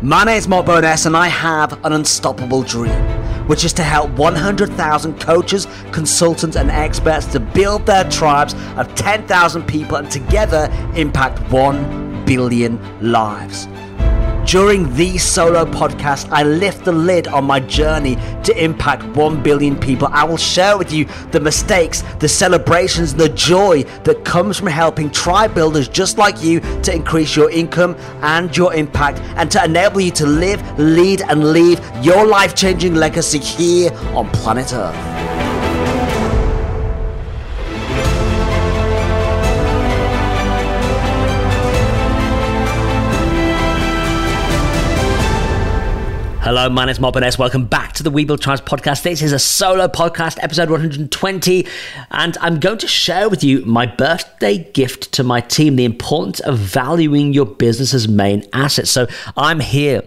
My name is Mark Bowness and I have an unstoppable dream, which is to help 100,000 coaches, consultants, and experts to build their tribes of 10,000 people and together impact 1 billion lives. During these solo podcasts, I lift the lid on my journey to impact 1 billion people. I will share with you the mistakes, the celebrations, the joy that comes from helping tribe builders just like you to increase your income and your impact and to enable you to live, lead, and leave your life changing legacy here on planet Earth. Hello, my name is Mark S. Welcome back to the We Build Tribes podcast. This is a solo podcast, episode 120, and I'm going to share with you my birthday gift to my team the importance of valuing your business's main assets. So I'm here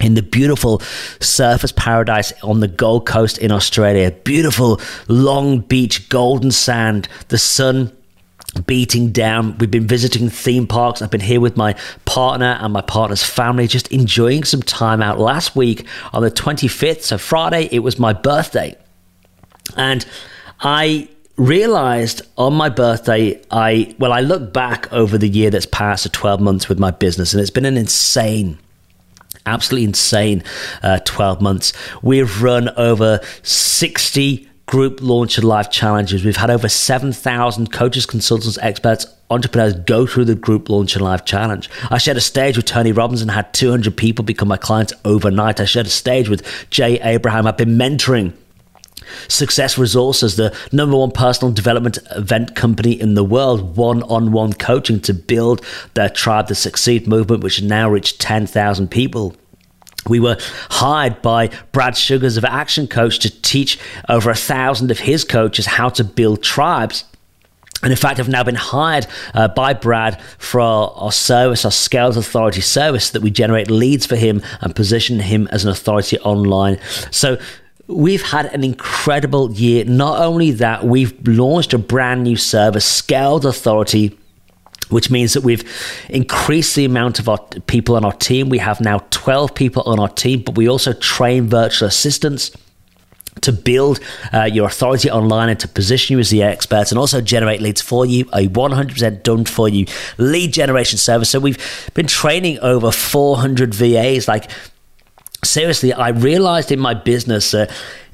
in the beautiful surfers paradise on the Gold Coast in Australia. Beautiful long beach, golden sand, the sun beating down. We've been visiting theme parks. I've been here with my partner and my partner's family, just enjoying some time out. Last week on the 25th, so Friday, it was my birthday. And I realized on my birthday, I, well, I look back over the year that's passed, the 12 months with my business, and it's been an insane absolutely insane uh, 12 months. We've run over 60 group launch your life challenges. We've had over 7,000 coaches, consultants, experts, entrepreneurs go through the group launch your life challenge. I shared a stage with Tony Robbins and had 200 people become my clients overnight. I shared a stage with Jay Abraham. I've been mentoring Success Resources, the number one personal development event company in the world, one on one coaching to build their Tribe the Succeed movement, which now reached 10,000 people. We were hired by Brad Sugars of Action Coach to teach over a thousand of his coaches how to build tribes. And in fact, I've now been hired uh, by Brad for our, our, service, our Scales Authority service, that we generate leads for him and position him as an authority online. So we've had an incredible year. Not only that, we've launched a brand new service, Scaled Authority which means that we've increased the amount of our people on our team. We have now 12 people on our team, but we also train virtual assistants to build uh, your authority online and to position you as the expert and also generate leads for you, a 100% done for you lead generation service. So we've been training over 400 VAs. Like, seriously, I realized in my business uh,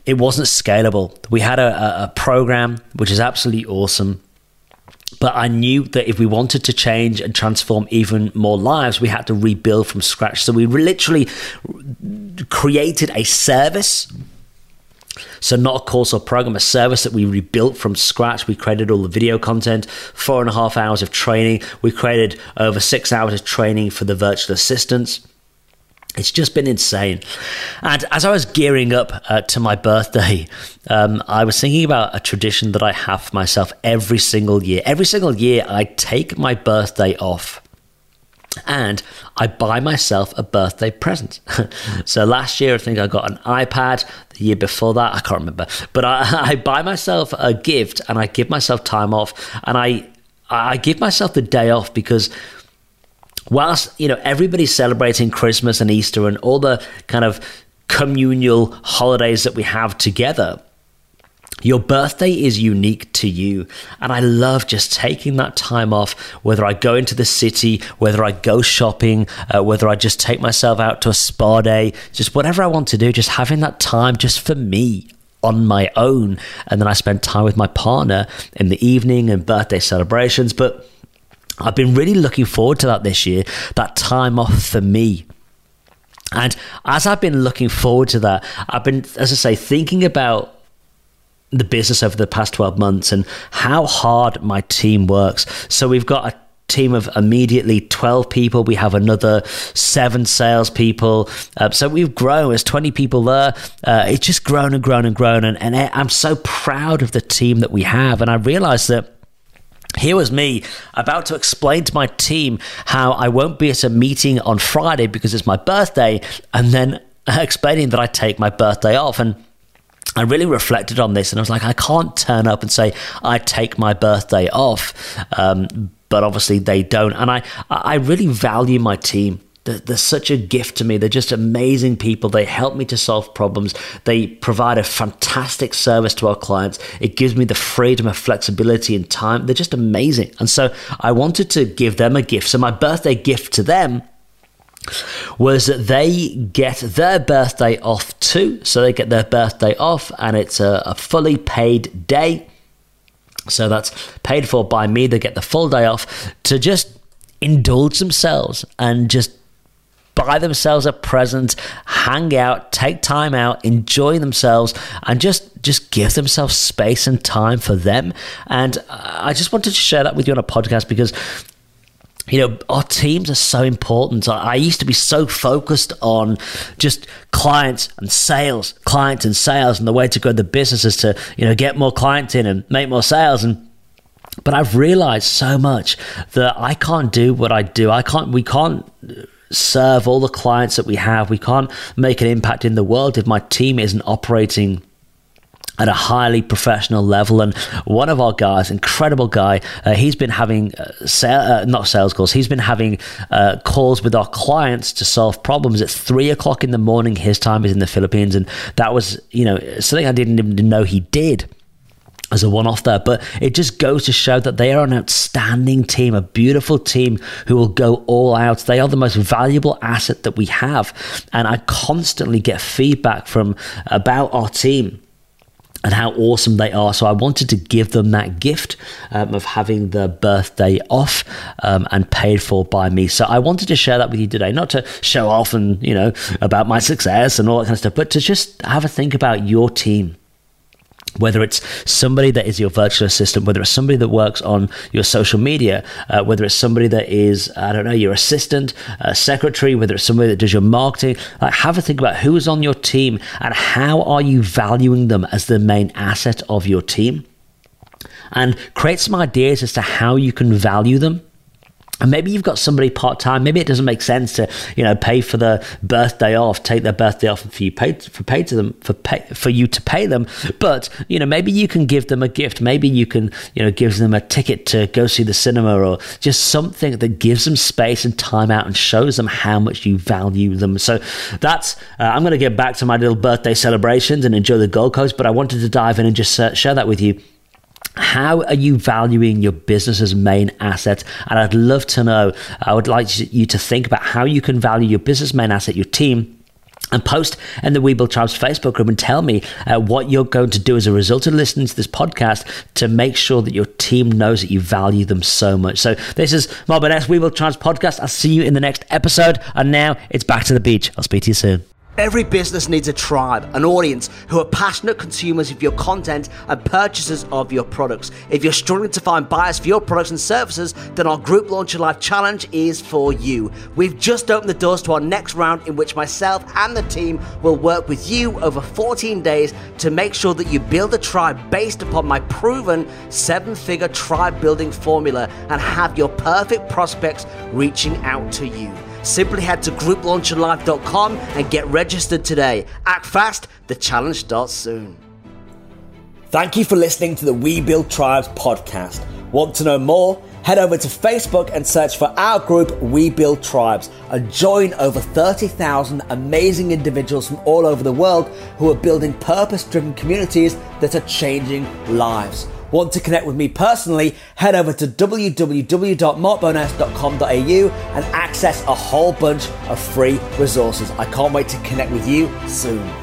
it wasn't scalable. We had a, a program which is absolutely awesome but I knew that if we wanted to change and transform even more lives, we had to rebuild from scratch. So we literally created a service. So, not a course or program, a service that we rebuilt from scratch. We created all the video content, four and a half hours of training. We created over six hours of training for the virtual assistants. It's just been insane. And as I was gearing up uh, to my birthday, um, I was thinking about a tradition that I have for myself every single year. Every single year, I take my birthday off and I buy myself a birthday present. so last year, I think I got an iPad. The year before that, I can't remember. But I, I buy myself a gift and I give myself time off. And I, I give myself the day off because whilst you know everybody's celebrating Christmas and Easter and all the kind of communal holidays that we have together, your birthday is unique to you. And I love just taking that time off, whether I go into the city, whether I go shopping, uh, whether I just take myself out to a spa day, just whatever I want to do, just having that time just for me on my own. And then I spend time with my partner in the evening and birthday celebrations. But I've been really looking forward to that this year, that time off for me. And as I've been looking forward to that, I've been, as I say, thinking about the business over the past 12 months and how hard my team works. So we've got a team of immediately 12 people. We have another seven salespeople. Uh, so we've grown. There's 20 people there. Uh, it's just grown and grown and grown. And, and I'm so proud of the team that we have. And I realized that here was me about to explain to my team how I won't be at a meeting on Friday because it's my birthday, and then explaining that I take my birthday off. And I really reflected on this and I was like, I can't turn up and say, I take my birthday off. Um, but obviously they don't. And I, I really value my team. They're, they're, such a gift to me. They're just amazing people. They help me to solve problems. They provide a fantastic service to our clients. It gives me the freedom of flexibility and time. They're just amazing. And so I wanted to give them a gift. So my birthday gift to them was that they get their birthday off too. So they get their birthday off, and it's a, a fully paid day. So that's paid for by me. They get the full day off to just indulge themselves and just buy themselves a present, hang out, take time out, enjoy themselves, and just just give themselves space and time for them. And I just wanted to share that with you on a podcast because you know, our teams are so important. I used to be so focused on just clients and sales, clients and sales, and the way to grow the business is to, you know, get more clients in and make more sales. And but I've realized so much that I can't do what I do. I can't. We can't serve all the clients that we have. We can't make an impact in the world if my team isn't operating at a highly professional level. And one of our guys, incredible guy, uh, he's been having uh, uh, not sales calls. He's been having uh, calls with our clients to solve problems at three o'clock in the morning. His time is in the Philippines, and that was you know something I didn't even know he did as a one off there, but it just goes to show that they are an outstanding team, a beautiful team who will go all out. They are the most valuable asset that we have. And I constantly get feedback from about our team and how awesome they are. So I wanted to give them that gift um, of having the birthday off um, and paid for by me. So I wanted to share that with you today, not to show off and, you know, about my success and all that kind of stuff, but to just have a think about your team whether it's somebody that is your virtual assistant, whether it's somebody that works on your social media, uh, whether it's somebody that is, I don't know, your assistant, uh, secretary, whether it's somebody that does your marketing, like have a think about who is on your team and how are you valuing them as the main asset of your team. And create some ideas as to how you can value them and maybe you've got somebody part time. Maybe it doesn't make sense to you know pay for the birthday off, take their birthday off for you pay for pay to them for pay for you to pay them. But you know maybe you can give them a gift. Maybe you can you know give them a ticket to go see the cinema or just something that gives them space and time out and shows them how much you value them. So that's uh, I'm going to get back to my little birthday celebrations and enjoy the Gold Coast. But I wanted to dive in and just share that with you how are you valuing your business's main asset? And I'd love to know, I would like you to think about how you can value your business main asset, your team, and post in the Webuild Tribes Facebook group and tell me uh, what you're going to do as a result of listening to this podcast to make sure that your team knows that you value them so much. So this is Marvin S. Webuild Tribes podcast. I'll see you in the next episode. And now it's back to the beach. I'll speak to you soon. Every business needs a tribe, an audience who are passionate consumers of your content and purchasers of your products. If you're struggling to find buyers for your products and services, then our Group Launch Your Life Challenge is for you. We've just opened the doors to our next round in which myself and the team will work with you over 14 days to make sure that you build a tribe based upon my proven seven figure tribe building formula and have your perfect prospects reaching out to you. Simply head to grouplaunchyourlife.com and get registered today. Act fast, the challenge starts soon. Thank you for listening to the We Build Tribes podcast. Want to know more? Head over to Facebook and search for our group, We Build Tribes, and join over 30,000 amazing individuals from all over the world who are building purpose driven communities that are changing lives. Want to connect with me personally? Head over to www.markbowness.com.au and access a whole bunch of free resources. I can't wait to connect with you soon.